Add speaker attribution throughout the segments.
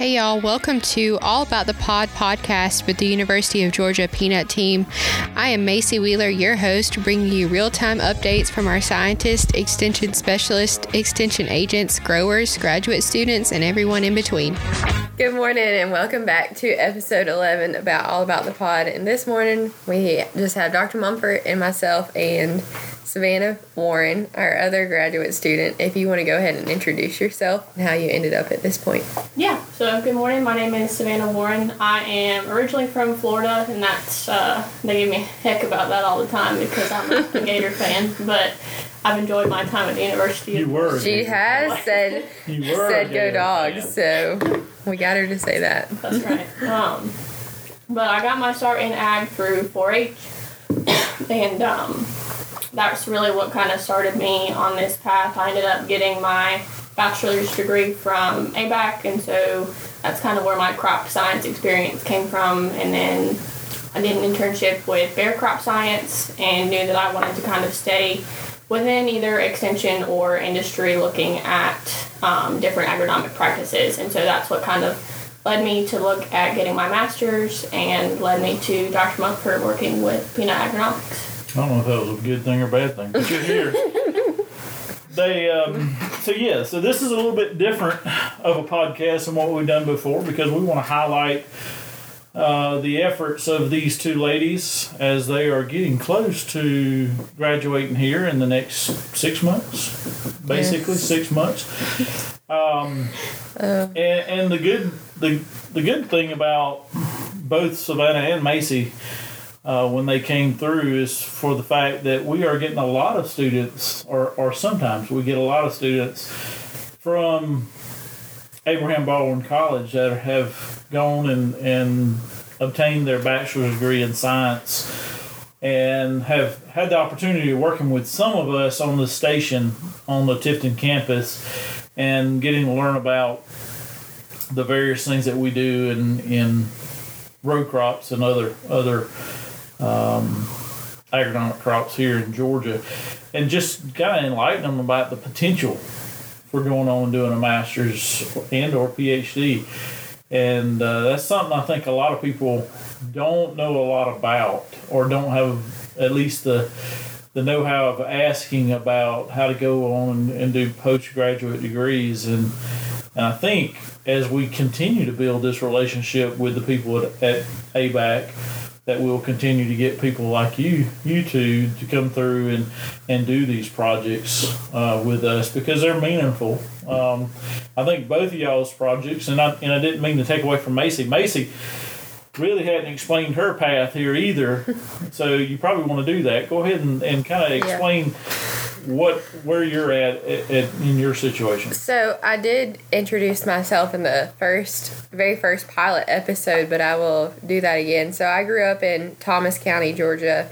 Speaker 1: Hey, y'all. Welcome to All About the Pod podcast with the University of Georgia Peanut Team. I am Macie Wheeler, your host, bringing you real time updates from our scientists, extension specialists, extension agents, growers, graduate students, and everyone in between.
Speaker 2: Good morning, and welcome back to episode 11 about All About the Pod. And this morning, we just have Dr. Monfort and myself and Savannah Warren, our other graduate student. If you want to go ahead and introduce yourself and how you ended up at this point.
Speaker 3: Yeah, so good morning. My name is Savannah Warren. I am originally from Florida, and that's, uh, they give me heck about that all the time because I'm a Gator fan, but I've enjoyed my time at the University.
Speaker 4: You were.
Speaker 2: She
Speaker 4: Gator.
Speaker 2: has said,
Speaker 4: You were.
Speaker 2: said go dogs,
Speaker 4: fan.
Speaker 2: so we got her to say that.
Speaker 3: That's right. Um, but I got my start in ag through 4-H, and um, that's really what kind of started me on this path. I ended up getting my bachelor's degree from ABAC, and so that's kind of where my crop science experience came from. And then I did an internship with Bayer Crop Science and knew that I wanted to kind of stay within either extension or industry looking at um, different agronomic practices. And so that's what kind of led me to look at getting my master's and led me to Dr. Monfort working with peanut agronomics.
Speaker 4: I don't know if that was a good thing or bad thing, but you're here. they um, so yeah, so this is a little bit different of a podcast than what we've done before because we want to highlight uh, the efforts of these two ladies as they are getting close to graduating here in the next six months, basically
Speaker 2: Yes.
Speaker 4: six months. Um, and, and the good the the good thing about both Savannah and Macie uh, when they came through is for the fact that we are getting a lot of students, or, or sometimes we get a lot of students from Abraham Baldwin College that have gone and, and obtained their bachelor's degree in science and have had the opportunity of working with some of us on the station on the Tifton campus and getting to learn about the various things that we do in, in row crops and other other um, agronomic crops here in Georgia, and just kind of enlighten them about the potential for going on and doing a master's and or PhD. And uh, that's something I think a lot of people don't know a lot about, or don't have at least the the know-how of asking about how to go on and, do postgraduate degrees and and I think as we continue to build this relationship with the people at, at ABAC, that we'll continue to get people like you, you two, to come through and, and do these projects uh, with us because they're meaningful. Um, I think both of y'all's projects, and I, and I didn't mean to take away from Macie. Macie really hadn't explained her path here either, so you probably want to do that. Go ahead and, and kind of
Speaker 2: Yeah.
Speaker 4: What where you're at, at, in your situation.
Speaker 2: So I did introduce myself in the first, very first pilot episode, but I will do that again. So I grew up in Thomas County, Georgia,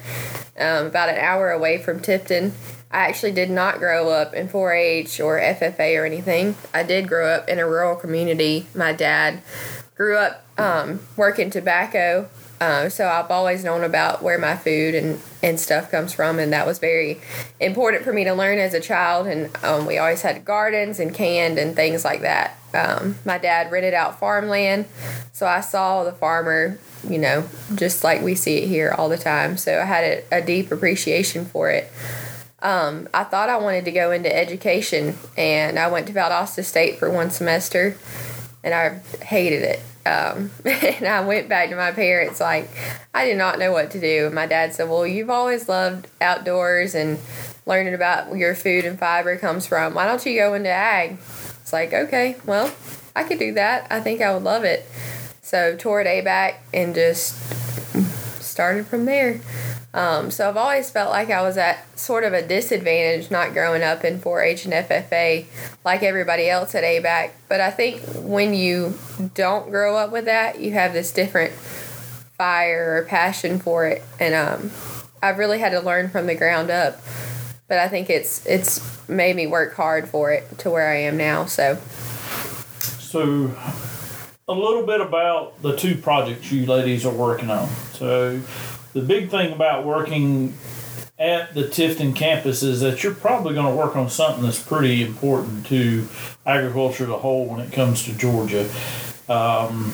Speaker 2: um, about an hour away from Tifton. I actually did not grow up in 4-H or FFA or anything. I did grow up in a rural community. My dad grew up um, working tobacco, uh, so I've always known about where my food and, and stuff comes from, and that was very important for me to learn as a child. And um, we always had gardens and canned and things like that. Um, my dad rented out farmland, so I saw the farmer, you know, just like we see it here all the time. So I had a, a deep appreciation for it. Um, I thought I wanted to go into education, and I went to Valdosta State for one semester, and I hated it. Um, and I went back to my parents like I did not know what to do. And my dad said, "Well, you've always loved outdoors and learning about where your food and fiber comes from. Why don't you go into ag?" It's like, okay, well, I could do that. I think I would love it. So toured back and just started from there. Um, so I've always felt like I was at sort of a disadvantage not growing up in 4-H and FFA like everybody else at ABAC. But I think when you don't grow up with that, you have this different fire or passion for it, and um, I've really had to learn from the ground up. But I think it's it's made me work hard for it to where I am now. So
Speaker 4: So, a little bit about the two projects you ladies are working on. So, the big thing about working at the Tifton campus is that you're probably going to work on something that's pretty important to agriculture as a whole when it comes to Georgia. Um,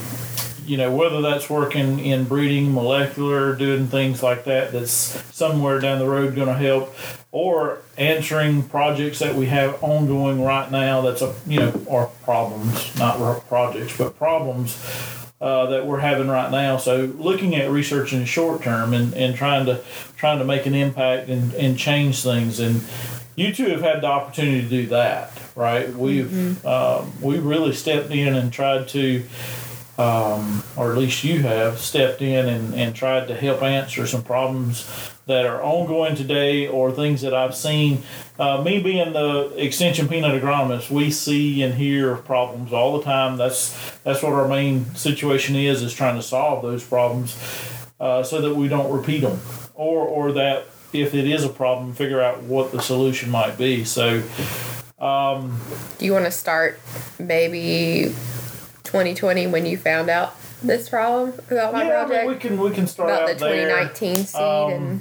Speaker 4: you know, whether that's working in breeding, molecular, doing things like that, that's somewhere down the road going to help, or answering projects that we have ongoing right now. That's a you know, or problems, not projects, but problems uh, that we're having right now. So looking at research in the short term and, and trying to trying to make an impact and, and change things. And you two have had the opportunity to do that, right? We've mm-hmm. um, we really stepped in and tried to um, or at least you have stepped in and, and tried to help answer some problems that are ongoing today or things that I've seen. Uh, me being the extension peanut agronomist, we see and hear problems all the time. That's that's what our main situation is is trying to solve those problems uh, so that we don't repeat them or or that if it is a problem, figure out what the solution might be. So. Um,
Speaker 2: Do you want to start maybe 2020 when you found out this problem about my
Speaker 4: yeah,
Speaker 2: project?
Speaker 4: I mean, we can we can start
Speaker 2: about
Speaker 4: the
Speaker 2: 2019
Speaker 4: there.
Speaker 2: seed um, and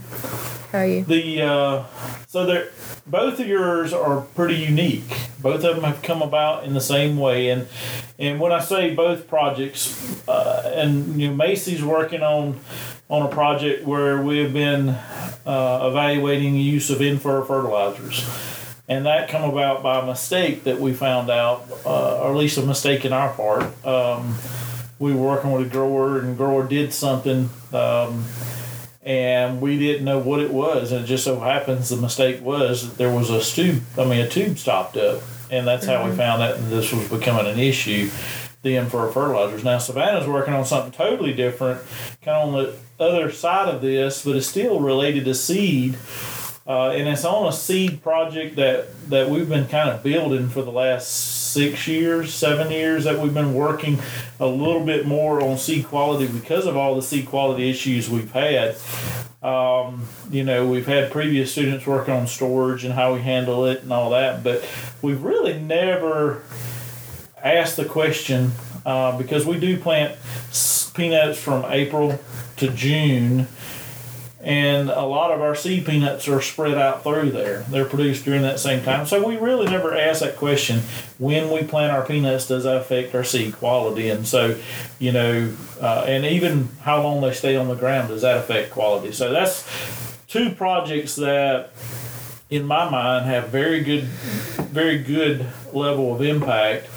Speaker 2: how you
Speaker 4: the uh, so they both of yours are pretty unique. Both of them have come about in the same way, and and when I say both projects, uh, and you know Macie's working on on a project where we have been uh, evaluating the use of in-furrow fertilizers and that come about by a mistake that we found out, uh, or at least a mistake in our part. Um, we were working with a grower, and grower did something, um, and we didn't know what it was. And it just so happens the mistake was that there was a tube. I mean, a tube stopped up, and that's mm-hmm. how we mm-hmm. found out this was becoming an issue. In-furrow fertilizers. Now Savannah's working on something totally different, kind of on the other side of this, but it's still related to seed uh, and it's on a seed project that, that we've been kind of building for the last six years, seven years that we've been working a little bit more on seed quality because of all the seed quality issues we've had. Um, you know, we've had previous students working on storage and how we handle it and all that, but we've really never asked the question uh, because we do plant peanuts from April to June and a lot of our seed peanuts are spread out through there. They're produced during that same time. So we really never ask that question when we plant our peanuts, does that affect our seed quality? And so, you know, uh, and even how long they stay on the ground, does that affect quality? So that's two projects that, in my mind, have very good, very good level of impact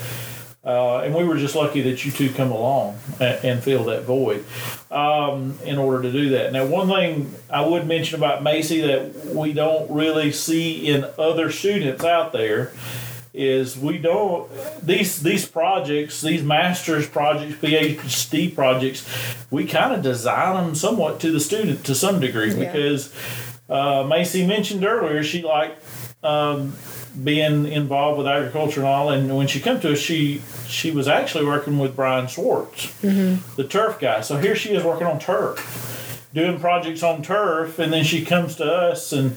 Speaker 4: uh, and we were just lucky that you two come along and, and fill that void um, in order to do that. Now, one thing I would mention about Macy that we don't really see in other students out there is we don't these these projects these master's projects phd projects we kind of design them somewhat to the student to some degree yeah. because uh, macie mentioned earlier she like um, being involved with agriculture and all. And when she came to us, she she was actually working with Brian Schwartz, mm-hmm. the turf guy. So here she is working on turf, doing projects on turf, and then she comes to us and.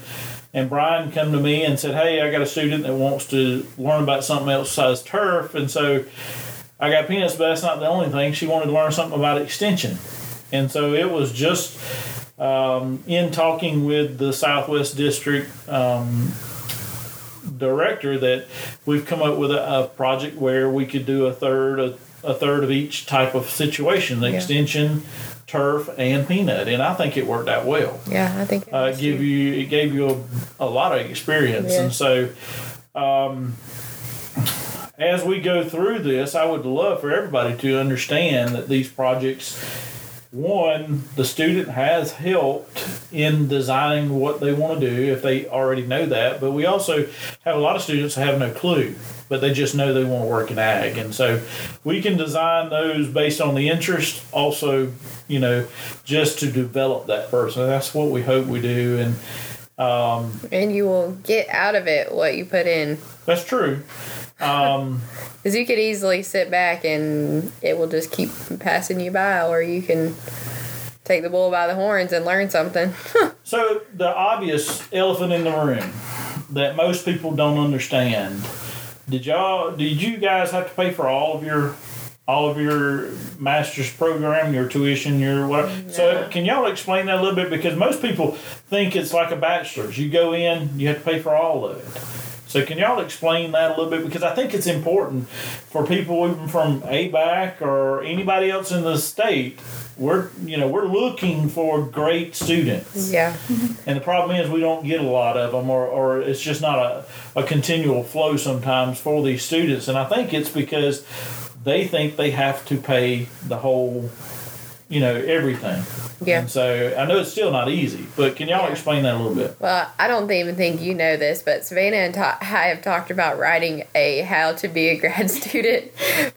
Speaker 4: And Brian come to me and said, "Hey, I got a student that wants to learn about something else besides turf." And so I got peanuts, but that's not the only thing. She wanted to learn something about extension, and so it was just um, in talking with the Southwest District um, director that we've come up with a, a project where we could do a third a, a third of each type of situation the yeah. extension turf and peanut and i think it worked out well
Speaker 2: yeah i think it
Speaker 4: uh, give you it gave you a, a lot of experience yeah. and so um, as we go through this i would love for everybody to understand that these projects one, the student has helped in designing what they want to do if they already know that. But we also have a lot of students that have no clue, but they just know they want to work in ag. And so we can design those based on the interest, also, you know, just to develop that person. That's what we hope we do. And um,
Speaker 2: and you will get out of it what you put in.
Speaker 4: That's true. Um,
Speaker 2: Because you could easily sit back and it will just keep passing you by, or you can take the bull by the horns and learn something.
Speaker 4: so, the obvious elephant in the room that most people don't understand did y'all, did you guys have to pay for all of your all of your master's program, your tuition, your whatever. So can y'all explain that a little bit? Because most people think it's like a bachelor's. You go in, you have to pay for all of it. So can y'all explain that a little bit because I think it's important for people even from ABAC or anybody else in the state. We're you know we're looking for great students,
Speaker 2: Yeah.
Speaker 4: and the problem is we don't get a lot of them, or, or it's just not a, a continual flow sometimes for these students. And I think it's because they think they have to pay the whole, you know, everything.
Speaker 2: Yeah.
Speaker 4: And so I know it's still not easy, but can y'all
Speaker 2: Yeah.
Speaker 4: explain that a little bit?
Speaker 2: Well, I don't even think you know this, but Savannah and Ta- I have talked about writing a how to be a grad student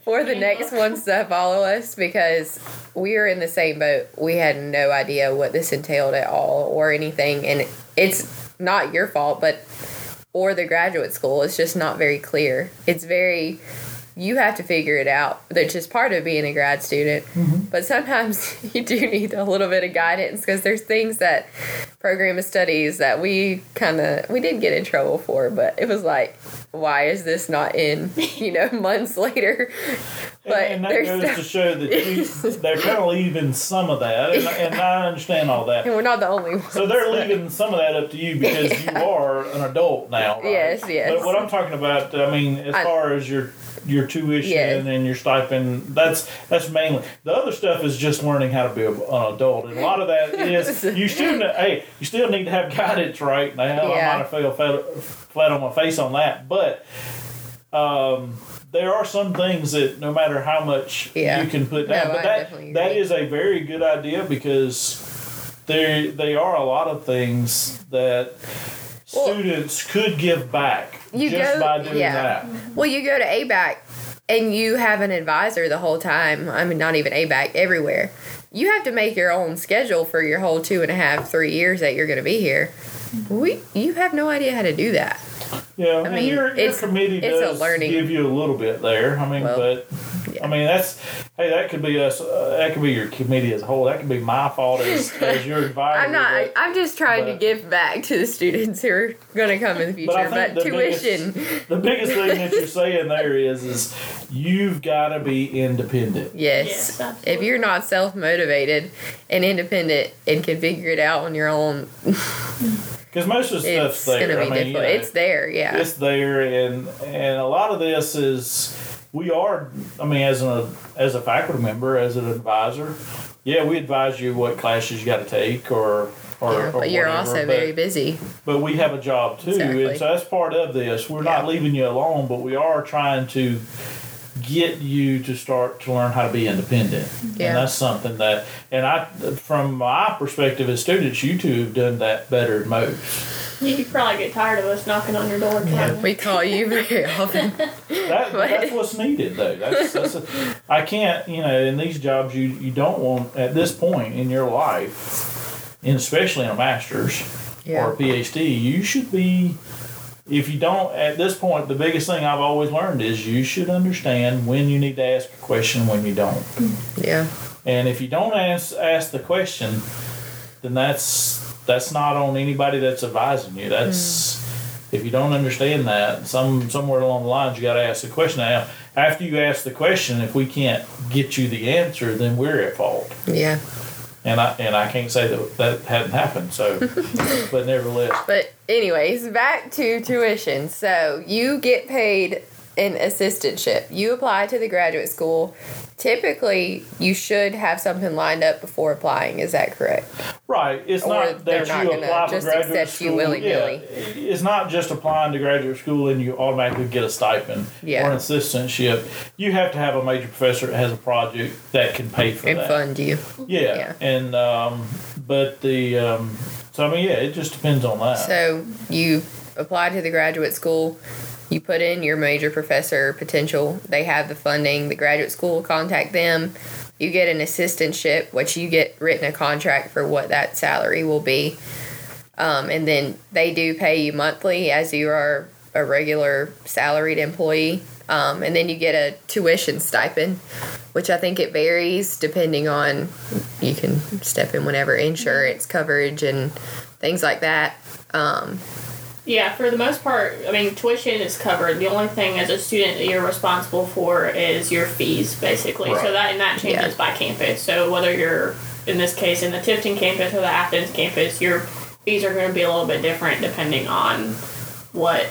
Speaker 2: for the next ones that follow us because we are in the same boat. We had no idea what this entailed at all or anything, and it's not your fault, but or the graduate school. It's just not very clear. It's very you have to figure it out. That's just part of being a grad student. Mm-hmm. But sometimes you do need a little bit of guidance because there's things that program of studies that we kind of we did get in trouble for, but it was like, why is this not in? You know, months later. But
Speaker 4: and, and that goes to show that you, they're kind of leaving some of that, and, and I understand all that.
Speaker 2: and we're not the only ones.
Speaker 4: So they're leaving some of that up to you because you are an adult now, right?
Speaker 2: Yes, yes.
Speaker 4: But what I'm talking about, I mean, as
Speaker 2: I-
Speaker 4: far as your your tuition
Speaker 2: Yes.
Speaker 4: and your stipend, that's that's mainly the other stuff is just learning how to be a- an adult, and a lot of that is you still hey you still need to have guidance right now. I
Speaker 2: Yeah.
Speaker 4: might have fell flat, flat on my face on that, but. Um, there are some things that no matter how much
Speaker 2: Yeah.
Speaker 4: you can put
Speaker 2: No,
Speaker 4: down, but
Speaker 2: I
Speaker 4: that that is a very good idea because there they are a lot of things that
Speaker 2: Well-
Speaker 4: students could give back
Speaker 2: You
Speaker 4: just
Speaker 2: go-
Speaker 4: by doing
Speaker 2: yeah.
Speaker 4: that.
Speaker 2: Well, you go to ABAC and you have an advisor the whole time. I mean, not even ABAC, everywhere. You have to make your own schedule for your whole two and a half, three years that you're going to be here. We, you have no idea how to do that.
Speaker 4: Yeah, I
Speaker 2: mean,
Speaker 4: mean, your, your
Speaker 2: it's-
Speaker 4: committee
Speaker 2: it's a
Speaker 4: does
Speaker 2: learning-
Speaker 4: give you a little bit there. I mean,
Speaker 2: Well,
Speaker 4: but
Speaker 2: yeah.
Speaker 4: I mean that's hey, that could be us. Uh, that could be your committee as a whole. That could be my fault as, as your advisor.
Speaker 2: I'm not.
Speaker 4: but-
Speaker 2: I'm just trying to give back to the students who are going to come in the
Speaker 4: But I
Speaker 2: future.
Speaker 4: think
Speaker 2: But,
Speaker 4: the
Speaker 2: tuition,
Speaker 4: the biggest thing that you're saying there is is you've got to be independent.
Speaker 2: yes.
Speaker 3: Yes,
Speaker 2: if you're not self motivated and independent and can figure it out on your own,
Speaker 4: Because most of the
Speaker 2: it's
Speaker 4: stuff's there.
Speaker 2: going to be
Speaker 4: I mean, you know,
Speaker 2: it's there, yeah.
Speaker 4: it's there and and a lot of this is we are i mean as a as a faculty member as an advisor yeah we advise you what classes you got to take or or,
Speaker 2: Yeah,
Speaker 4: or
Speaker 2: but you're
Speaker 4: whatever,
Speaker 2: also
Speaker 4: but,
Speaker 2: very busy.
Speaker 4: but we have a job too
Speaker 2: Exactly.
Speaker 4: and so that's part of this we're not leaving you alone but we are trying to get you to start to learn how to be independent
Speaker 2: Yeah.
Speaker 4: and that's something that and i from my perspective as students you two have done that better than most
Speaker 3: You could probably get tired of us knocking on your door. trying to-
Speaker 2: We call you very often.
Speaker 4: That, that's what's needed, though. That's, that's a, I can't, you know, in these jobs, you, you don't want, at this point in your life, and especially in a master's or a PhD, you should be, if you don't, at this point, the biggest thing I've always learned is you should understand when you need to ask a question, when you don't.
Speaker 2: Yeah.
Speaker 4: And if you don't ask, ask the question, then that's that's not on anybody that's advising you. That's hmm. if you don't understand that, some somewhere along the lines you got to ask the question. Now, after you ask the question, if we can't get you the answer, then we're at fault.
Speaker 2: Yeah.
Speaker 4: And I and I can't say that that hadn't happened. So, but nevertheless,
Speaker 2: But anyways, back to tuition. So you get paid an assistantship. You apply to the graduate school. Typically, you should have something lined up before applying. Is that correct?
Speaker 4: right? It's
Speaker 2: Or
Speaker 4: not that
Speaker 2: not
Speaker 4: you apply for
Speaker 2: just
Speaker 4: graduate school. Yeah, it's not just applying to graduate school and you automatically get a stipend
Speaker 2: Yeah.
Speaker 4: or an assistantship. You have to have a major professor that has a project that can pay for
Speaker 2: And
Speaker 4: that.
Speaker 2: fund you.
Speaker 4: Yeah.
Speaker 2: Yeah.
Speaker 4: And um, but the um, so I mean yeah, it just depends on that.
Speaker 2: So you apply to the graduate school. You put in your major professor potential. They have the funding. The graduate school contact them. You get an assistantship, which you get written a contract for what that salary will be. Um, and then they do pay you monthly as you are a regular salaried employee. Um, and then you get a tuition stipend, which I think it varies depending on you can step in whenever insurance coverage and things like that. Um,
Speaker 3: Yeah, for the most part, I mean, tuition is covered. The only thing as a student that you're responsible for is your fees, basically.
Speaker 4: Right.
Speaker 3: So that and that changes
Speaker 2: Yeah.
Speaker 3: by campus. So whether you're in this case in the Tifton campus or the Athens campus, your fees are going to be a little bit different depending on what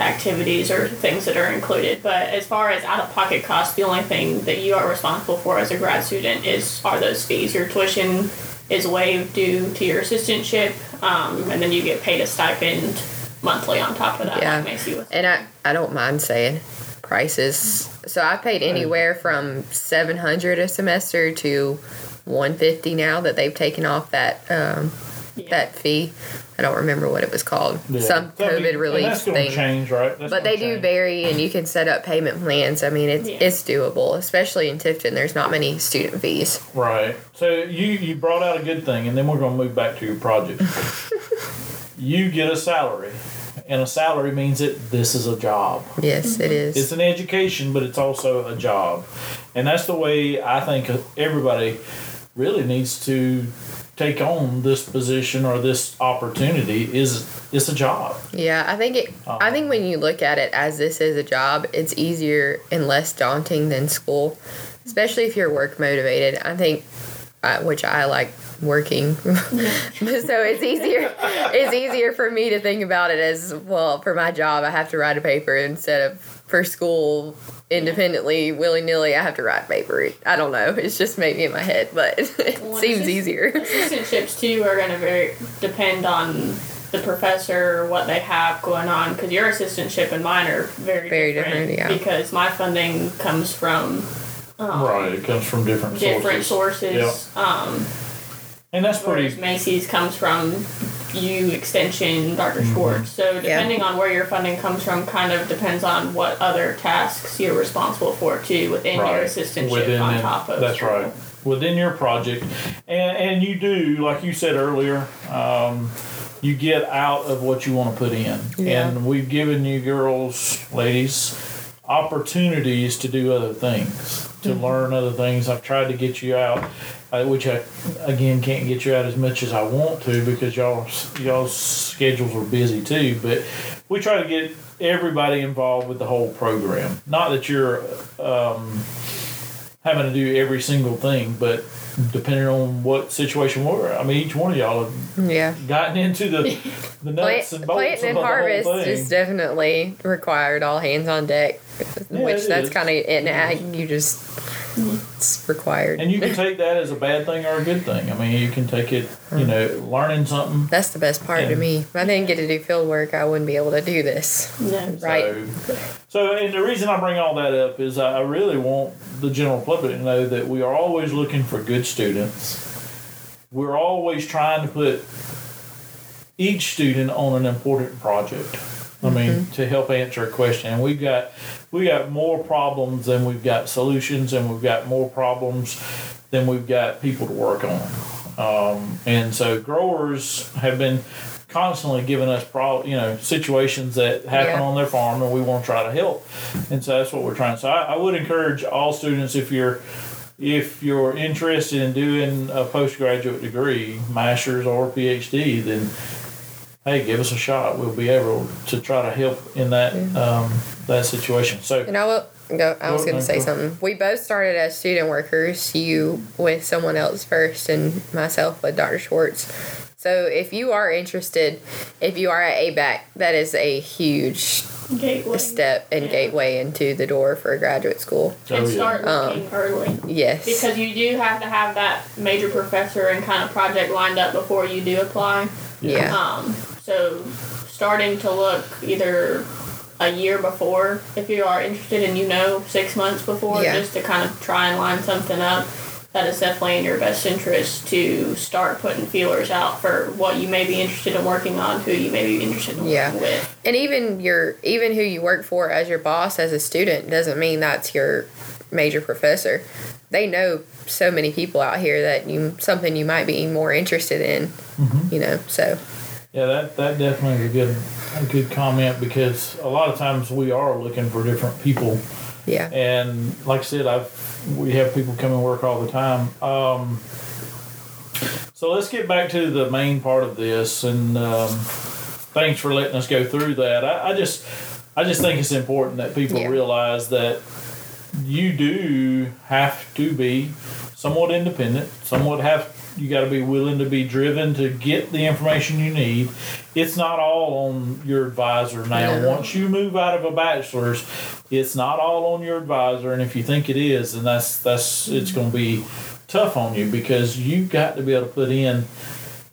Speaker 3: activities or things that are included. But as far as out of pocket costs, the only thing that you are responsible for as a grad student is are those fees. Your tuition is waived due to your assistantship, um, and then you get paid a stipend monthly on top of that.
Speaker 2: Yeah.
Speaker 3: Like Macie was.
Speaker 2: And I, I don't mind saying prices. So I paid anywhere from seven hundred a semester to one fifty now that they've taken off that um,
Speaker 3: Yeah.
Speaker 2: that fee. I don't remember what it was called.
Speaker 4: Yeah.
Speaker 2: Some
Speaker 4: That'd be-
Speaker 2: COVID
Speaker 4: and
Speaker 2: relief
Speaker 4: that's
Speaker 2: thing.
Speaker 4: change, right? That's
Speaker 2: But
Speaker 4: gonna
Speaker 2: they do vary, and you can set up payment plans. I mean, it's
Speaker 3: Yeah.
Speaker 2: it's doable, especially in Tifton. There's not many student fees.
Speaker 4: Right. So you you brought out a good thing, and then we're going to move back to your project. you get a salary, and a salary means that this is a job.
Speaker 2: Yes, it is.
Speaker 4: It's an education, but it's also a job, and that's the way I think everybody really needs to take on this position or this opportunity. Is it's a job.
Speaker 2: Yeah, I think it. I think when you look at it as this is a job, it's easier and less daunting than school, especially if you're work motivated. I think, uh, which I like working, so it's easier. It's easier for me to think about it as well. For my job, I have to write a paper instead of for school independently, willy nilly. I have to write a paper. I don't know. It's just maybe in my head, but it
Speaker 3: Well,
Speaker 2: seems
Speaker 3: it's just-
Speaker 2: easier.
Speaker 3: Assistantships too are going to very depend on the professor what they have going on because your assistantship and mine are very
Speaker 2: Very
Speaker 3: different,
Speaker 2: different, yeah.
Speaker 3: because my funding comes from um,
Speaker 4: Right. It comes from different,
Speaker 3: different
Speaker 4: sources.
Speaker 3: sources. Um,
Speaker 4: And that's
Speaker 3: whereas
Speaker 4: pretty.
Speaker 3: Macie's comes from you extension Dr.
Speaker 4: Mm-hmm.
Speaker 3: Schwartz. So depending on where your funding comes from, kind of depends on what other tasks you're responsible for too within your assistantship
Speaker 4: Within
Speaker 3: on top of
Speaker 4: that's
Speaker 3: school.
Speaker 4: right within your project and and you do like you said earlier um, you get out of what you want to put in
Speaker 2: Yeah.
Speaker 4: and we've given you girls ladies opportunities to do other things to
Speaker 2: Mm-hmm.
Speaker 4: learn other things i've tried to get you out uh, which i again can't get you out as much as i want to because y'all y'all's schedules are busy too but we try to get everybody involved with the whole program not that you're um, having to do every single thing, but depending on what situation we're, I mean, each one of y'all have
Speaker 2: Yeah.
Speaker 4: gotten into the the nuts
Speaker 2: Plant,
Speaker 4: and bolts
Speaker 2: planting
Speaker 4: of
Speaker 2: and harvest is definitely required all hands on deck
Speaker 4: Yeah,
Speaker 2: which that's kind of in ag you just it's required
Speaker 4: and you can take that as a bad thing or a good thing. I mean, you can take it, you mm. know, learning something.
Speaker 2: that's the best part to me if i didn't get to do field work i wouldn't be able to do this
Speaker 3: Yeah.
Speaker 2: right
Speaker 4: So, so, and the reason I bring all that up is I really want the general public to know that we are always looking for good students. We're always trying to put each student on an important project. I mean, to help answer a question. And we've got we got more problems than we've got solutions, and we've got more problems than we've got people to work on. Um, and so growers have been constantly giving us pro, you know, situations that happen
Speaker 2: Yeah.
Speaker 4: on their farm, and we want to try to help. And so that's what we're trying. So I, I would encourage all students if you're if you're interested in doing a postgraduate degree, master's or PhD, then hey, give us a shot. We'll be able to try to help in that um, that situation. So
Speaker 2: and i will go i was going to say
Speaker 4: go.
Speaker 2: something we both started as student workers you with someone else first and myself with dr schwartz so if you are interested if you are at abac that is a huge
Speaker 3: Gateway.
Speaker 2: step and
Speaker 3: Yeah.
Speaker 2: gateway into the door for graduate school
Speaker 3: And
Speaker 4: Oh, yeah.
Speaker 3: start
Speaker 2: Um,
Speaker 3: early.
Speaker 2: yes
Speaker 3: Because you do have to have that major professor and kind of project lined up before you do apply.
Speaker 2: yeah
Speaker 3: Um, so starting to look either a year before, if you are interested and you know six months before,
Speaker 2: Yeah.
Speaker 3: just to kind of try and line something up. That is definitely in your best interest to start putting feelers out for what you may be interested in working on, who you may be interested in
Speaker 2: Yeah.
Speaker 3: working with.
Speaker 2: and even your even who you work for as your boss as a student doesn't mean that's your major professor they know so many people out here that you something you might be more interested in mm-hmm. you know so
Speaker 4: Yeah, that, that definitely is a good a good comment because a lot of times we are looking for different people,
Speaker 2: yeah
Speaker 4: and like I said, I've we have people come and work all the time. Um, so let's get back to the main part of this, and um, thanks for letting us go through that. I, I just I just think it's important that people
Speaker 2: Yeah.
Speaker 4: realize that you do have to be somewhat independent, somewhat have you got to be willing to be driven to get the information you need. It's not all on your advisor now.
Speaker 2: No.
Speaker 4: Once you move out of a bachelor's, it's not all on your advisor, and if you think it is, then that's that's it's going to be tough on you because you've got to be able to put in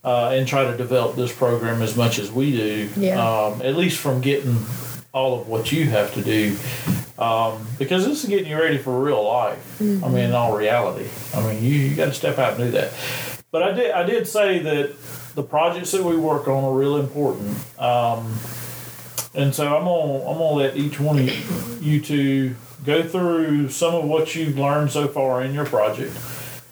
Speaker 4: uh, and try to develop this program as much as we do.
Speaker 2: Yeah.
Speaker 4: Um, at least from getting all of what you have to do. Um, because this is getting you ready for real life. I mean, in all reality. I mean, you, you got to step out and do that. But I did I did say that the projects that we work on are real important. Um, and so I'm gonna I'm gonna let each one of you two go through some of what you've learned so far in your project.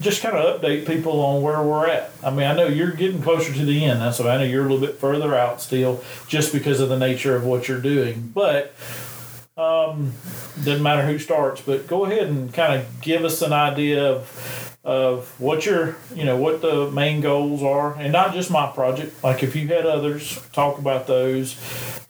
Speaker 4: Just kind of update people on where we're at. I mean, I know you're getting closer to the end. That's why I know you're a little bit further out still, just because of the nature of what you're doing. But um, doesn't matter who starts. But go ahead and kind of give us an idea of of what your you know what the main goals are, and not just my project. Like if you had others, talk about those.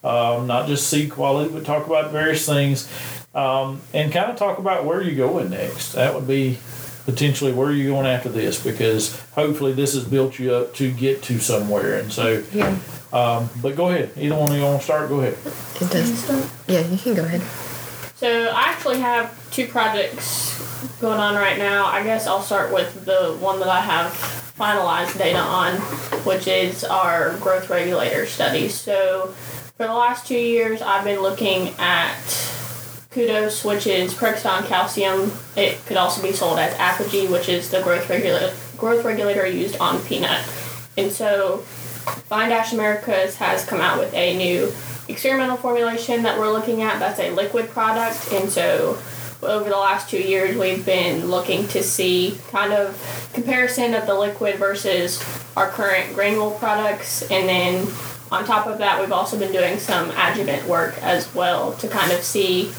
Speaker 4: Um, not just seed quality, but talk about various things, um, and kind of talk about where you're going next. That would be potentially where you're going after this, because hopefully this has built you up to get to somewhere. And so,
Speaker 2: Yeah,
Speaker 4: um, but go ahead. Either one of you want to start? Go ahead.
Speaker 2: it does. Yeah, you can go ahead.
Speaker 3: So I actually have two projects going on right now. I guess I'll start with the one that I have finalized data on, which is our growth regulator study. So for the last two years, I've been looking at Kudos, which is Prexon calcium. It could also be sold as Apogee, which is the growth regulator growth regulator used on peanut. And so Fine Dash Americas has come out with a new experimental formulation that we're looking at. That's a liquid product, and so over the last two years, we've been looking to see kind of comparison of the liquid versus our current granule products, and then on top of that, we've also been doing some adjuvant work as well to kind of see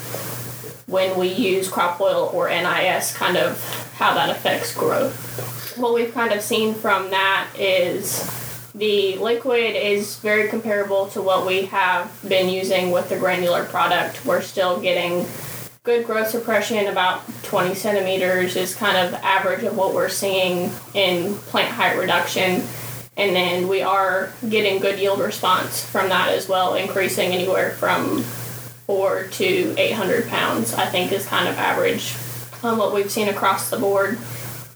Speaker 3: when we use crop oil or NIS, kind of how that affects growth. What we've kind of seen from that is the liquid is very comparable to what we have been using with the granular product. We're still getting good growth suppression, about 20 centimeters is kind of average of what we're seeing in plant height reduction. And then we are getting good yield response from that as well, increasing anywhere from four to 800 pounds, I think is kind of average on what we've seen across the board.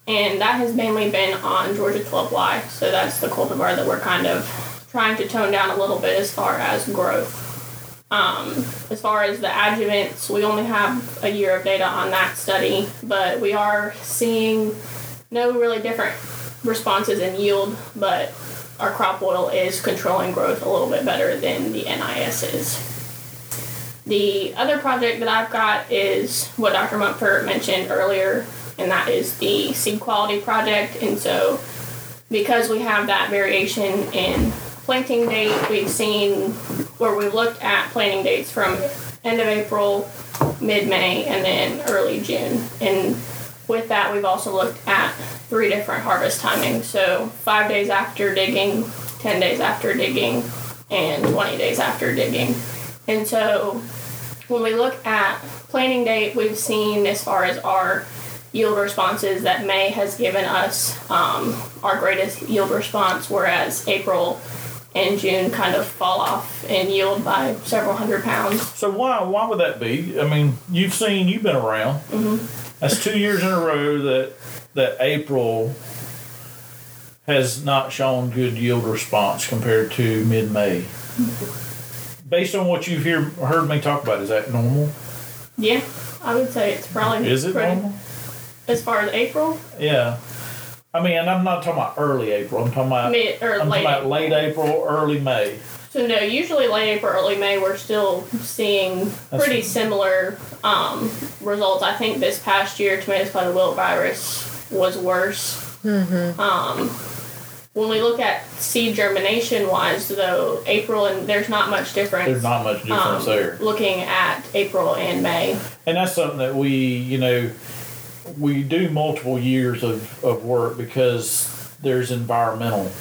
Speaker 3: And that has mainly been on Georgia 12Y. So that's the cultivar that we're kind of trying to tone down a little bit as far as growth. Um, as far as the adjuvants, we only have a year of data on that study, but we are seeing no really different responses in yield, but our crop oil is controlling growth a little bit better than the NIS is. The other project that I've got is what Dr. Monfort mentioned earlier, and that is the seed quality project. And so, because we have that variation in planting date, we've seen where we looked at planting dates from end of April, mid May, and then early June. And with that, we've also looked at three different harvest timings. So, five days after digging, 10 days after digging, and 20 days after digging. And so, when we look at planting date, we've seen as far as our yield responses that May has given us um, our greatest yield response, whereas April and June kind of fall off in yield by several hundred pounds.
Speaker 4: So why why would that be? I mean, you've seen you've been around. Mm-hmm. That's two years in a row that that April has not shown good yield response compared to mid May. Based on what you've hear, heard me talk about, is that normal?
Speaker 3: Yeah, I would say it's probably
Speaker 4: Is it
Speaker 3: pretty,
Speaker 4: normal?
Speaker 3: as far as April,
Speaker 4: Yeah. I mean, I'm not talking about early April. I'm talking about
Speaker 3: mid or
Speaker 4: I'm
Speaker 3: late.
Speaker 4: talking about late April, early May.
Speaker 3: So no, usually late April, early May, we're still seeing
Speaker 4: That's-
Speaker 3: pretty similar um, results. I think this past year, tomato spotted wilt virus was worse. Um, when we look at seed germination wise, though, April and there's not much difference.
Speaker 4: There's not much difference
Speaker 3: um,
Speaker 4: there.
Speaker 3: Looking at April and May.
Speaker 4: And that's something that we, you know, we do multiple years of, of work because there's environmental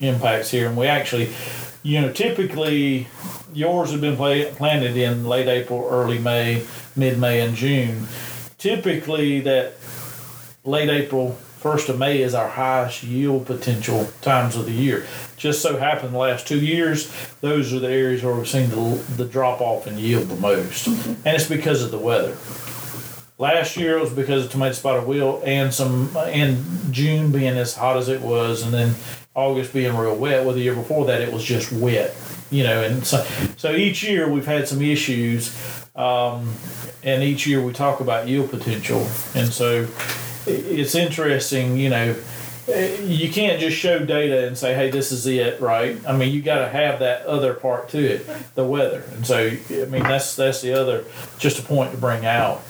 Speaker 4: impacts here. And we actually, you know, typically yours have been pla- planted in late April, early May, mid May, and June. Typically, that late April, first of May is our highest yield potential times of the year. Just so happened the last two years, those are the areas where we've seen the, the drop off in yield the most, mm-hmm. and it's because of the weather. Last year it was because of tomato spotted wilt and some and June being as hot as it was, and then August being real wet. Well, the year before that it was just wet, you know. And so, so each year we've had some issues, um, and each year we talk about yield potential, and so it's interesting, you know. eh, You can't just show data and say, "Hey, this is it," right? I mean, you got to have that other part to it, the weather, and so I mean that's that's the other just a point to bring out.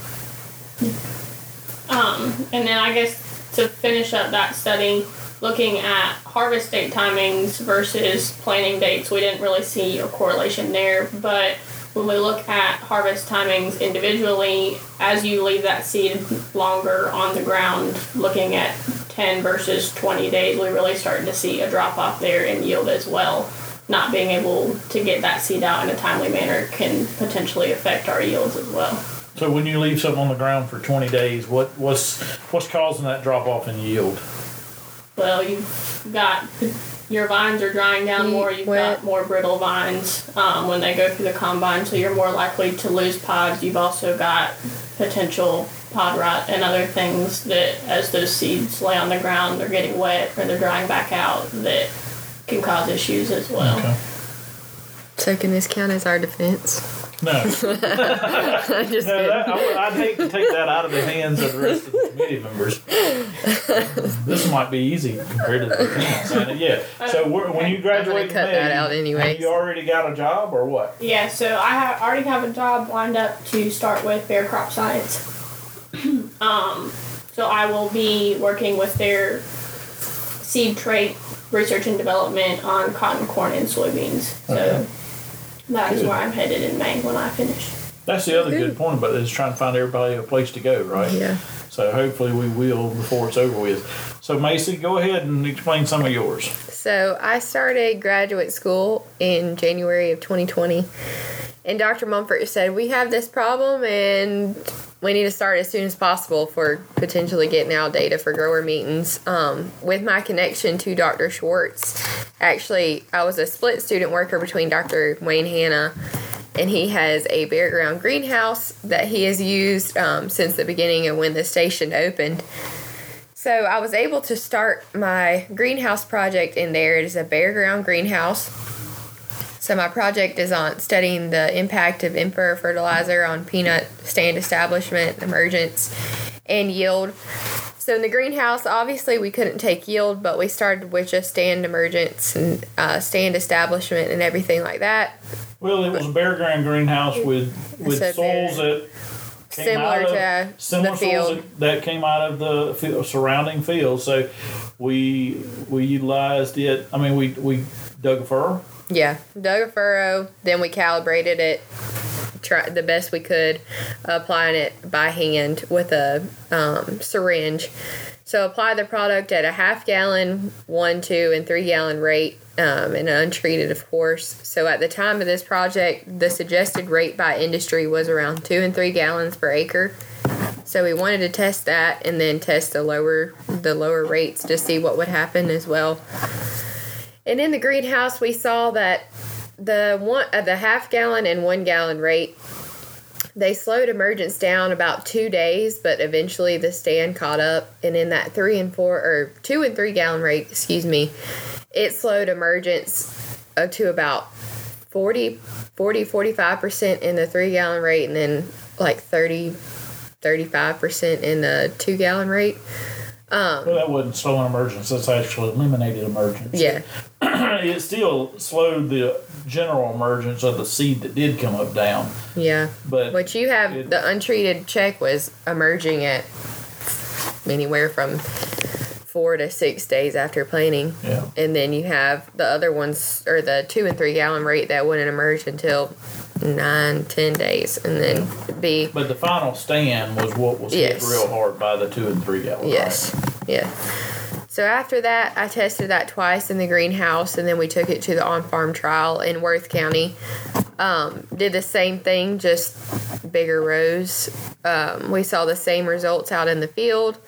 Speaker 3: Um, and then I guess to finish up that study, looking at harvest date timings versus planting dates, we didn't really see a correlation there. But when we look at harvest timings individually, as you leave that seed longer on the ground, looking at 10 versus 20 days, we really started to see a drop off there in yield as well. Not being able to get that seed out in a timely manner can potentially affect our yields as well.
Speaker 4: So when you leave something on the ground for 20 days, what what's what's causing that drop off in yield?
Speaker 3: Well, you've got your vines are drying down more. You've
Speaker 2: Wet.
Speaker 3: got more brittle vines um, when they go through the combine, so you're more likely to lose pods. You've also got potential pod rot and other things that, as those seeds lay on the ground, they're getting wet or they're drying back out that can cause issues as well.
Speaker 4: Okay.
Speaker 2: So can this count as our defense?
Speaker 4: No, no
Speaker 2: I'm just
Speaker 4: that,
Speaker 2: kidding.
Speaker 4: I would, I'd hate to take that out of the hands of the rest of the committee members. this might be easy compared to the defense. Yeah. So we're, when you graduate, in
Speaker 2: cut
Speaker 4: May,
Speaker 2: that out
Speaker 4: have. You already got a job or what?
Speaker 3: Yeah, so I have, already have a job lined up to start with Bayer Crop Science. um, so I will be working with their seed trait research and development on cotton, corn, and soybeans. So
Speaker 4: Okay.
Speaker 3: That is
Speaker 4: Good.
Speaker 3: where I'm headed in May when I finish.
Speaker 4: That's the other good point about it is trying to find everybody a place to go, right?
Speaker 2: Yeah.
Speaker 4: So hopefully we will before it's over with. So Macie, go ahead and explain some of yours.
Speaker 2: So I started graduate school in January of 2020, and Dr. Monfort said we have this problem and we need to start as soon as possible for potentially getting out data for grower meetings. Um, with my connection to Dr. Schwartz, actually I was a split student worker between Dr. Wayne Hanna. And he has a bare ground greenhouse that he has used um, since the beginning of when the station opened. So I was able to start my greenhouse project in there. It is a bare ground greenhouse. So my project is on studying the impact of in-furrow fertilizer on peanut stand establishment, emergence, and yield. So in the greenhouse, obviously we couldn't take yield, but we started with just stand emergence and uh, stand establishment and everything like that.
Speaker 4: Well, it was a bare ground greenhouse with with
Speaker 2: bare.
Speaker 4: soils that came
Speaker 2: Similar
Speaker 4: out of,
Speaker 2: to
Speaker 4: similar
Speaker 2: the
Speaker 4: soils
Speaker 2: field.
Speaker 4: that, came out of the field, surrounding fields. So we we utilized it. I mean, we we dug a furrow.
Speaker 2: Yeah, dug a furrow, then we calibrated it, tried the best we could, applying it by hand with a um, syringe. So apply the product at a half gallon, one, two, and three gallon rate, um, and untreated, of course. So at the time of this project, the suggested rate by industry was around two and three gallons per acre. So we wanted to test that and then test the lower the lower rates to see what would happen as well. And in the greenhouse, we saw that the one uh, the half gallon and one gallon rate they slowed emergence down about two days, but eventually the stand caught up. And in that three and four or two and three gallon rate, excuse me, it slowed emergence uh, to about 40, 40 45% in the three gallon rate, and then like 30, 35% in the two gallon rate. Um,
Speaker 4: Well, that wasn't slowing emergence. That's actually eliminated emergence.
Speaker 2: yeah.
Speaker 4: it still slowed the general emergence of the seed that did come up down.
Speaker 2: Yeah.
Speaker 4: But
Speaker 2: What you have,
Speaker 4: It-
Speaker 2: the untreated check was emerging at anywhere from four to six days after planting.
Speaker 4: yeah,
Speaker 2: And then you have the other ones, or the two and three gallon rate that wouldn't emerge until nine, ten days. And then be,
Speaker 4: but the final stand was what was
Speaker 2: Yes.
Speaker 4: hit real hard by the two and three gallon.
Speaker 2: yes. Yeah. So after that, I tested that twice in the greenhouse, and then we took it to the on-farm trial in Worth County. Um, did the same thing, just bigger rows. Um, we saw the same results out in the field.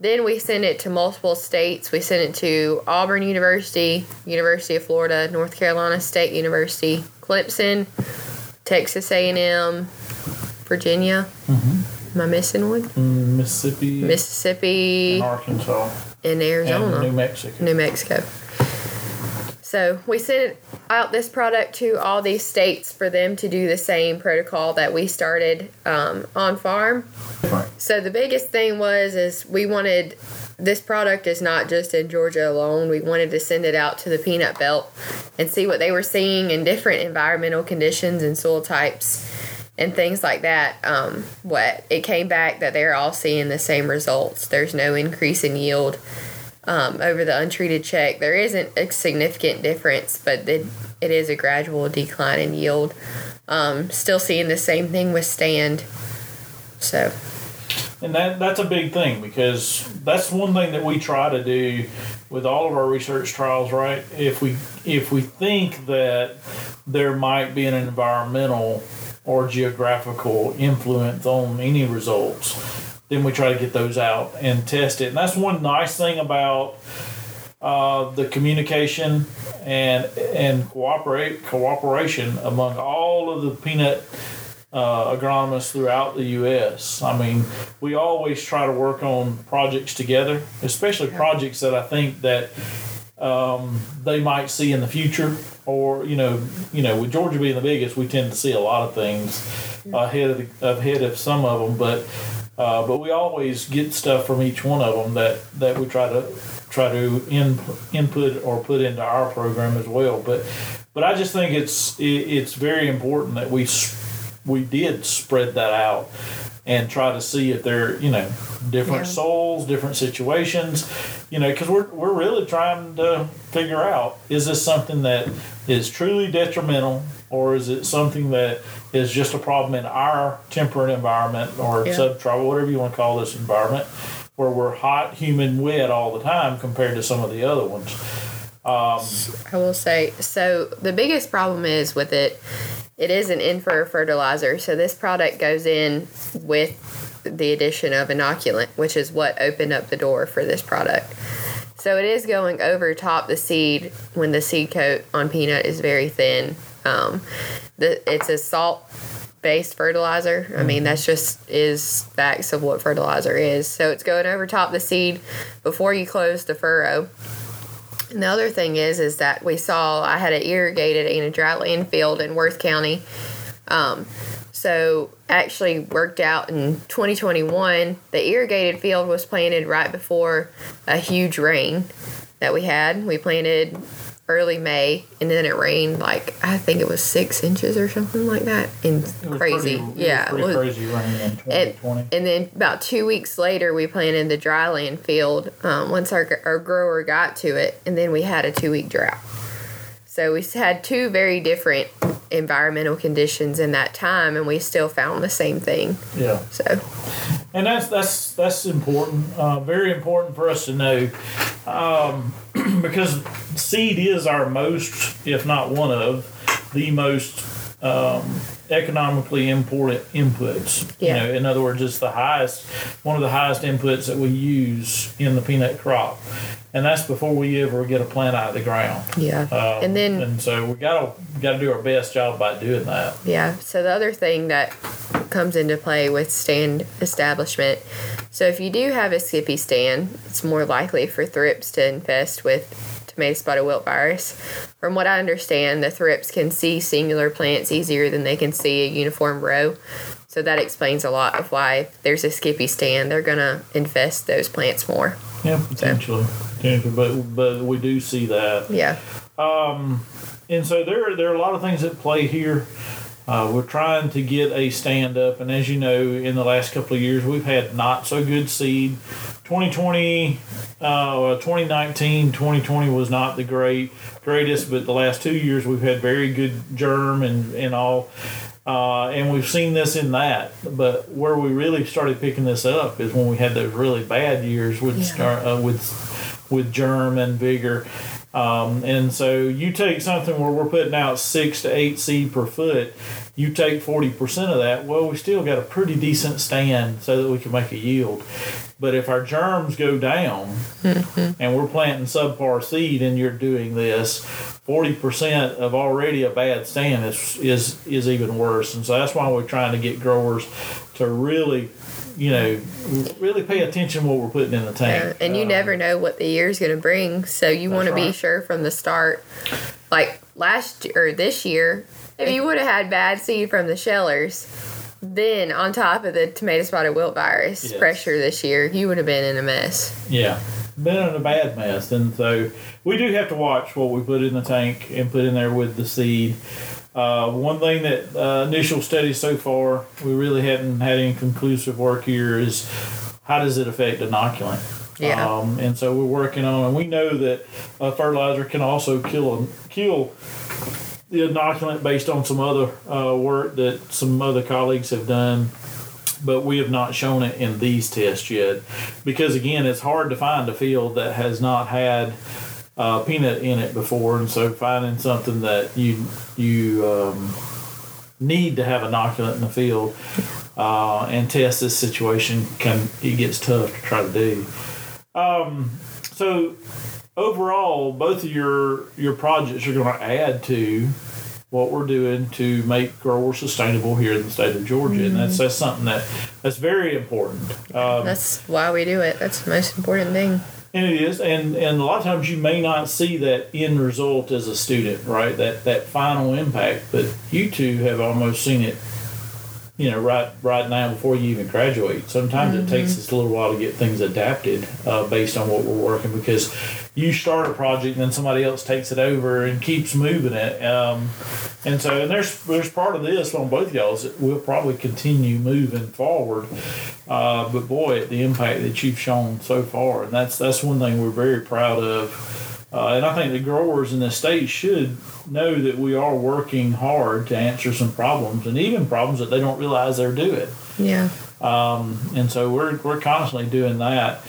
Speaker 2: then we sent it to multiple states. We sent it to Auburn University, University of Florida, North Carolina State University, Clemson, Texas A&M, Virginia. Am I missing one?
Speaker 4: Mm, Mississippi,
Speaker 2: Mississippi
Speaker 4: and Arkansas,
Speaker 2: and Arizona.
Speaker 4: and New Mexico.
Speaker 2: New Mexico. So we sent out this product to all these states for them to do the same protocol that we started um, on farm.
Speaker 4: Right.
Speaker 2: So the biggest thing was is we wanted this product is not just in Georgia alone. We wanted to send it out to the peanut belt and see what they were seeing in different environmental conditions and soil types and things like that. Um, what it came back that they're all seeing the same results. There's no increase in yield um, over the untreated check. There isn't a significant difference, but it, it is a gradual decline in yield. Um, still seeing the same thing with stand. So
Speaker 4: And that that's a big thing because that's one thing that we try to do with all of our research trials, right? If we if we think that there might be an environmental or geographical influence on any results, then we try to get those out and test it. And that's one nice thing about uh, the communication and and cooperate cooperation among all of the peanut uh, agronomists throughout the U.S. I mean, we always try to work on projects together, especially projects that I think that um, they might see in the future, or you know, you know, with Georgia being the biggest, we tend to see a lot of things ahead of the, ahead of some of them, but. Uh, but we always get stuff from each one of them that, that we try to try to in, input or put into our program as well. But but I just think it's it, it's very important that we s- we did spread that out and try to see if they're you know different
Speaker 2: Yeah.
Speaker 4: souls, different situations, you know, because we're we're really trying to figure out is this something that is truly detrimental or is it something that is just a problem in our temperate environment or
Speaker 2: Yeah.
Speaker 4: subtropical, whatever you want to call this environment, where we're hot, humid, wet all the time compared to some of the other ones. Um,
Speaker 2: I will say so. The biggest problem is with it, it is an in-furrow fertilizer. So this product goes in with the addition of inoculant, which is what opened up the door for this product. So it is going over top the seed when the seed coat on peanut is very thin. Um, the it's a salt based fertilizer. I mean that's just is facts of what fertilizer is. So it's going over top the seed before you close the furrow. And the other thing is, is that we saw I had an irrigated and a dryland field in Worth County. Um, so actually worked out in 2021. The irrigated field was planted right before a huge rain that we had. We planted early May, and then it rained like I think it was six inches or something like that, and crazy.
Speaker 4: pretty-
Speaker 2: yeah,
Speaker 4: pretty
Speaker 2: it was-
Speaker 4: crazy rain in
Speaker 2: and,
Speaker 4: 2020.
Speaker 2: and then about two weeks later, we planted the dryland field um, once our, our grower got to it, and then we had a two week drought. So we had two very different environmental conditions in that time, and we still found the same thing.
Speaker 4: yeah.
Speaker 2: So,
Speaker 4: and that's that's that's important uh, very important for us to know um, because seed is our most if not one of the most um, economically important inputs
Speaker 2: Yeah.
Speaker 4: you know in other words it's the highest one of the highest inputs that we use in the peanut crop and that's before we ever get a plant out of the ground
Speaker 2: yeah.
Speaker 4: um,
Speaker 2: and then
Speaker 4: and so we gotta gotta do our best job by doing that
Speaker 2: Yeah. So the other thing that comes into play with stand establishment. So if you do have a skippy stand, it's more likely for thrips to infest with tomato spotted wilt virus. From what I understand, the thrips can see singular plants easier than they can see a uniform row. So that explains a lot of why there's a skippy stand, they're gonna infest those plants more.
Speaker 4: yeah potentially, potentially but but we do see that
Speaker 2: Yeah.
Speaker 4: Um, and so there there are a lot of things at play here. Uh, we're trying to get a stand up, and as you know, in the last couple of years, we've had not so good seed. 2020, uh, 2019, 2020 was not the great greatest, but the last two years we've had very good germ and and all. Uh, and we've seen this in that, but where we really started picking this up is when we had those really bad years with
Speaker 2: Yeah.
Speaker 4: uh, with with germ and vigor. Um, and so you take something where we're putting out six to eight seed per foot, you take 40% of that, well, we still got a pretty decent stand so that we can make a yield. But if our germs go down and we're planting subpar seed and you're doing this, 40% of already a bad stand is, is, is even worse. And so that's why we're trying to get growers to really, you know, really pay attention to what we're putting in the tank.
Speaker 2: and you
Speaker 4: Um,
Speaker 2: never know what the year's going to bring, so you want to be sure from the start. Like last year or this year, if you would have had bad seed from the shellers, then on top of the tomato spotted wilt virus
Speaker 4: Yes.
Speaker 2: pressure this year, you would have been in a mess.
Speaker 4: Yeah, been in a bad mess, and so we do have to watch what we put in the tank and put in there with the seed. Uh, one thing that uh, initial studies so far we really haven't had any conclusive work here is how does it affect inoculant.
Speaker 2: Yeah.
Speaker 4: Um, and so we're working on, and we know that a fertilizer can also kill a, kill the inoculant based on some other uh, work that some other colleagues have done but we have not shown it in these tests yet because again it's hard to find a field that has not had uh, peanut in it before and so finding something that you you um, need to have inoculant in the field uh, and test this situation can it gets tough to try to do um, so overall both of your your projects are going to add to what we're doing to make growers sustainable here in the state of Georgia, and that's that's something that that's very important. Um,
Speaker 2: That's why we do it. That's the most important thing.
Speaker 4: And it is, and and a lot of times you may not see that end result as a student, right? That that final impact, but you two have almost seen it. You know, right right now before you even graduate. Sometimes it takes us a little while to get things adapted uh, based on what we're working because you start a project and then somebody else takes it over and keeps moving it. Um, and so, and there's there's part of this on both y'all's that we'll probably continue moving forward. Uh, but boy, the impact that you've shown so far, and that's that's one thing we're very proud of. Uh, and I think the growers in the state should know that we are working hard to answer some problems, and even problems that they don't realize they're doing.
Speaker 2: Yeah.
Speaker 4: Um, and so we're we're constantly doing that.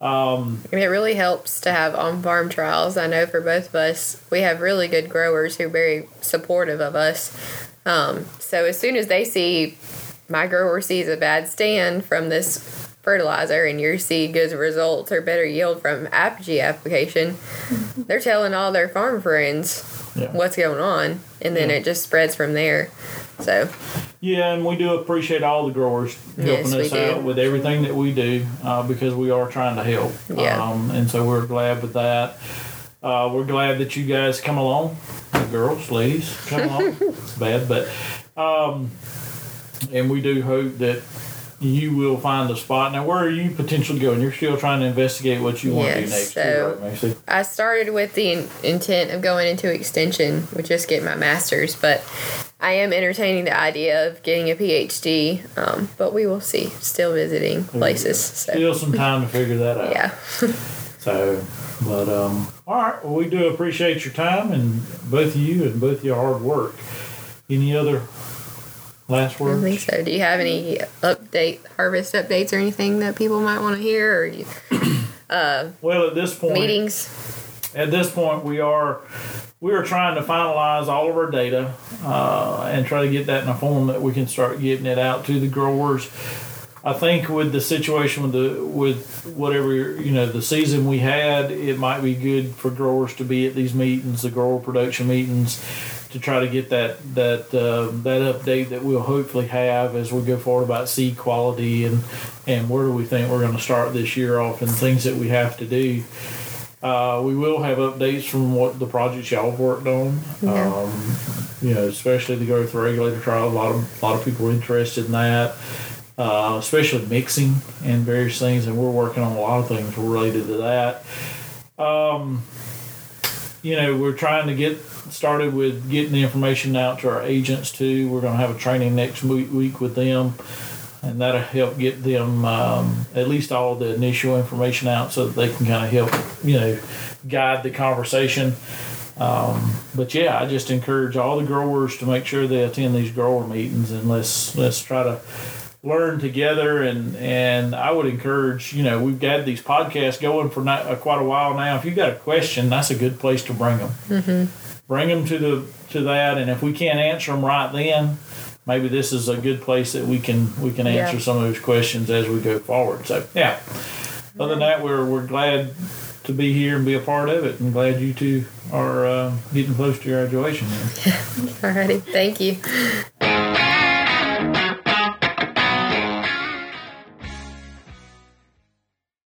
Speaker 4: Um,
Speaker 2: I mean, it really helps to have on farm trials. I know for both of us, we have really good growers who are very supportive of us. Um, so as soon as they see my grower sees a bad stand from this fertilizer and your seed gives results or better yield from apogee application, they're telling all their farm friends
Speaker 4: Yeah.
Speaker 2: what's going on, and then
Speaker 4: Yeah.
Speaker 2: it just spreads from there. So
Speaker 4: Yeah, and we do appreciate all the growers helping
Speaker 2: Yes,
Speaker 4: us
Speaker 2: do.
Speaker 4: out with everything that we do uh, because we are trying to help.
Speaker 2: Yeah.
Speaker 4: Um, and so we're glad with that. Uh, we're glad that you guys come along, girls, ladies, come along. it's bad, but um, and we do hope that you will find a spot. Now, where are you potentially going? You're still trying to investigate what you want to do next
Speaker 2: so-
Speaker 4: year, right?
Speaker 2: I started with the in- intent of going into extension, with just get my master's, but I am entertaining the idea of getting a PhD. Um, but we will see. Still visiting places. So
Speaker 4: Still some time to figure that out.
Speaker 2: yeah,
Speaker 4: So, but um, all right. Well, we do appreciate your time and both of you and both your hard work. Any other last
Speaker 2: I
Speaker 4: words?
Speaker 2: think so. Do you have any update harvest updates or anything that people might want to hear or you,
Speaker 4: Well, at this point,
Speaker 2: meetings?
Speaker 4: at this point, we are we are trying to finalize all of our data uh, and try to get that in a form that we can start getting it out to the growers. I think with the situation with the with whatever you know the season we had, it might be good for growers to be at these meetings, the grower production meetings, to try to get that that uh, that update that we'll hopefully have as we go forward about seed quality and and where do we think we're going to start this year off and things that we have to do. Uh, we will have updates from what the projects y'all have worked on.
Speaker 2: Yeah.
Speaker 4: Um, you know, especially the growth regulator trial. A lot of a lot of people are interested in that, uh, especially mixing and various things. And we're working on a lot of things related to that. Um, you know, we're trying to get started with getting the information out to our agents too. We're going to have a training next week, with them, and that'll help get them um, at least all the initial information out so that they can kind of help, you know, guide the conversation. Um, but yeah, I just encourage all the growers to make sure they attend these grower meetings and let's let's try to learn together and and I would encourage you know we've got these podcasts going for not, uh, quite a while now if you've got a question that's a good place to bring them mm-hmm. bring them to the to that and if we can't answer them right then maybe this is a good place that we can we can answer
Speaker 2: Yeah.
Speaker 4: some of those questions as we go forward so yeah other than that we're we're glad to be here and be a part of it and glad you two are uh, getting close to your graduation.
Speaker 2: Alrighty, thank you.